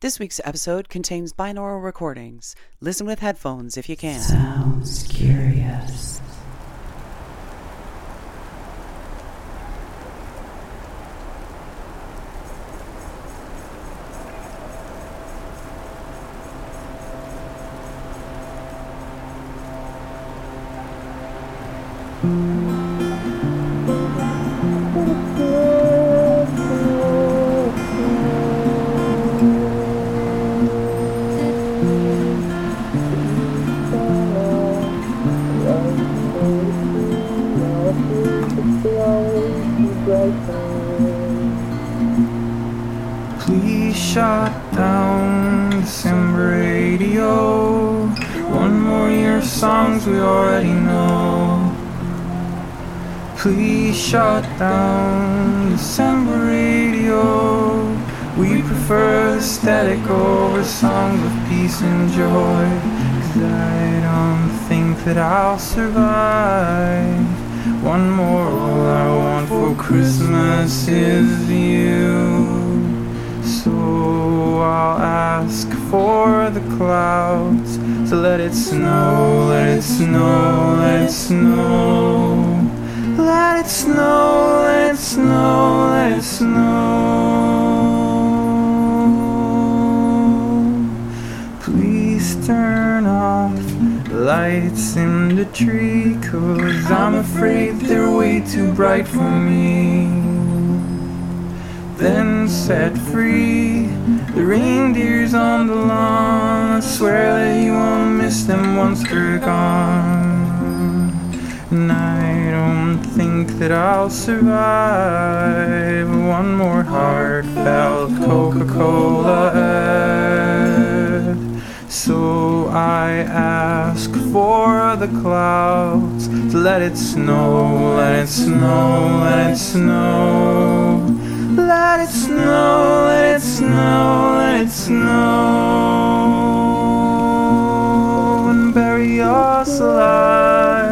This week's episode contains binaural recordings. Listen with headphones if you can. Sounds curious. Lights in the tree, cause I'm afraid they're way too bright for me then set free the reindeers on the lawn. I swear that you won't miss them once they're gone. And I don't think that I'll survive one more heartfelt Coca Cola. So I ask for the clouds to let it snow, let it snow, let it snow. Let it snow, let it snow, let it snow and bury us alive.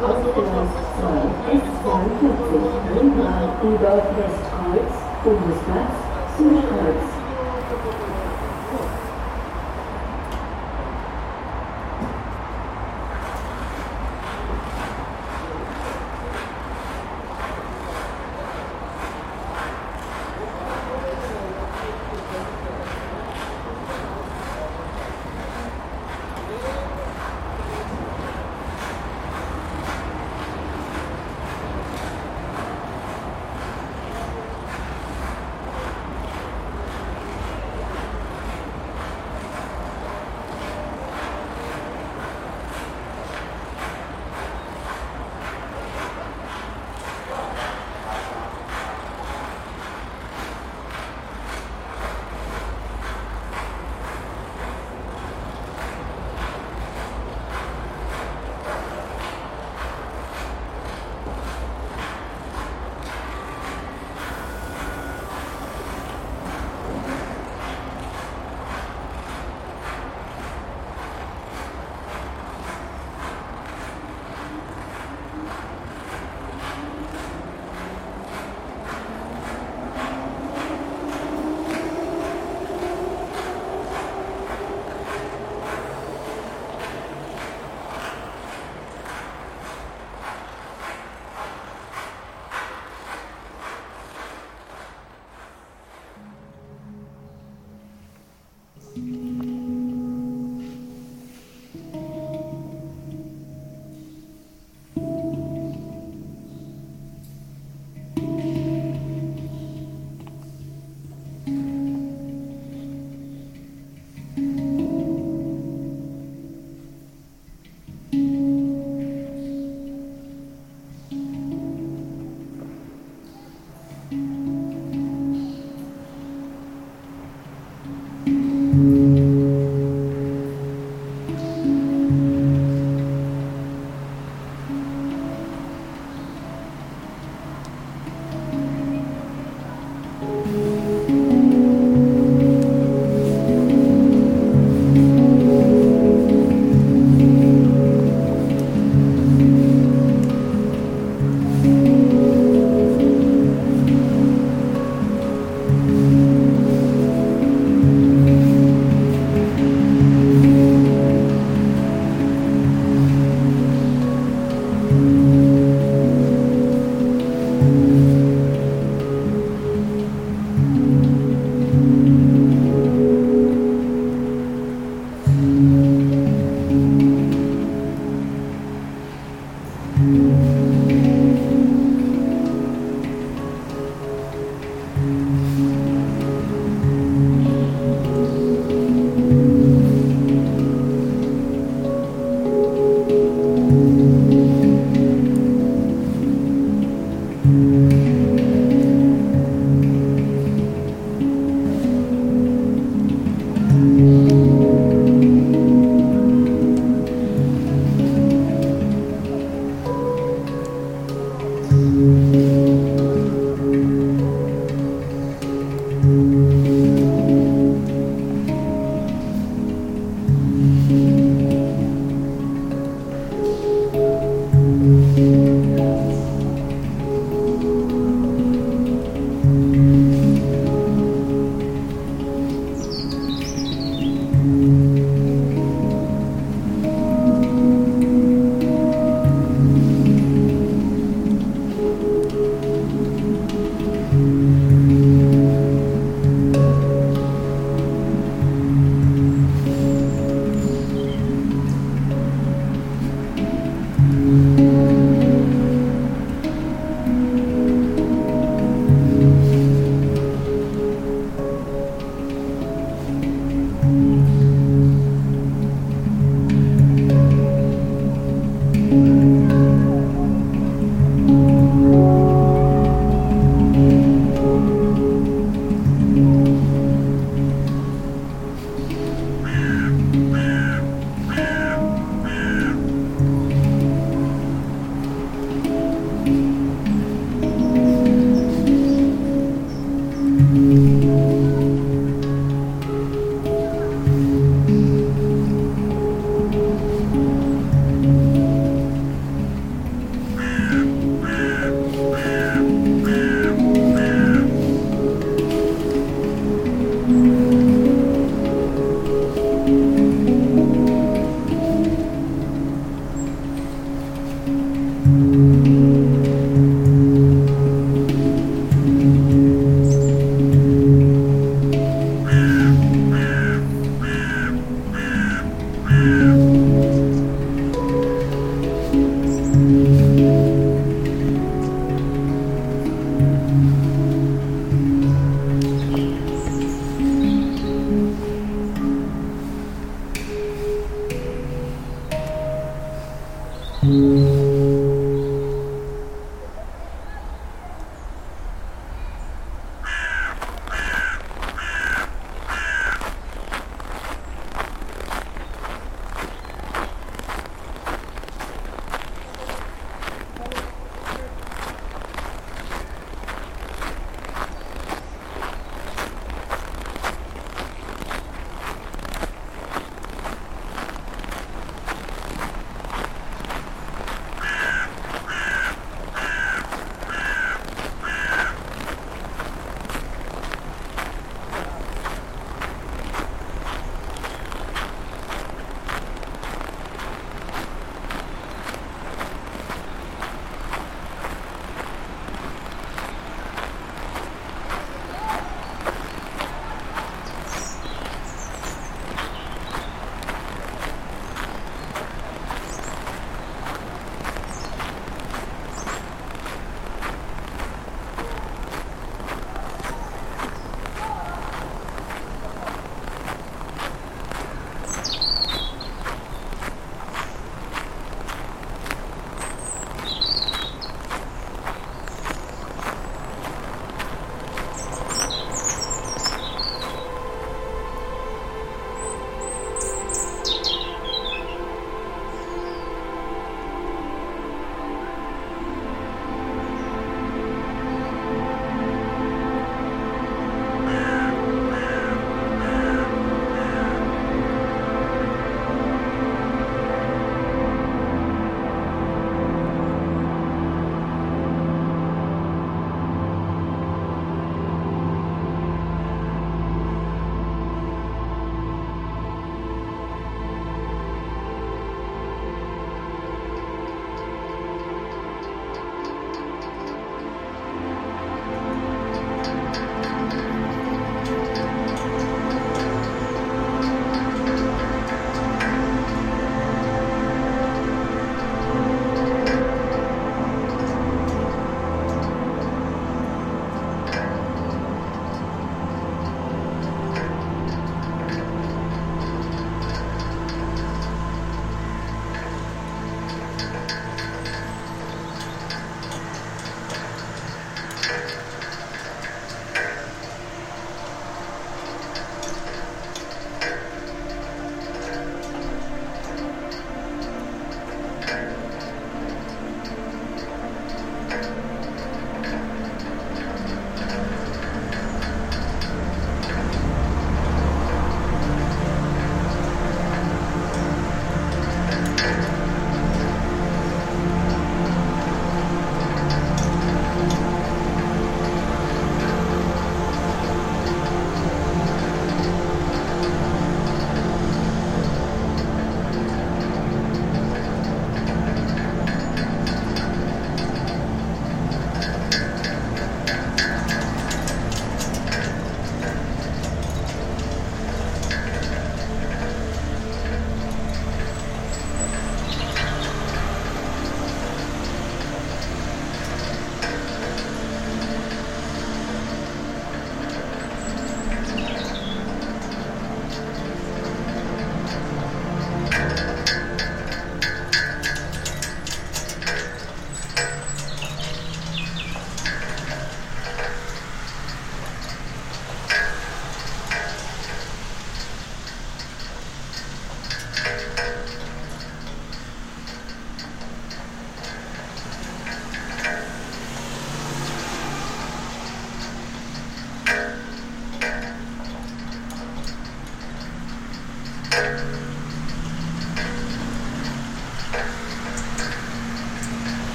奥斯陆站 X155 火车到达。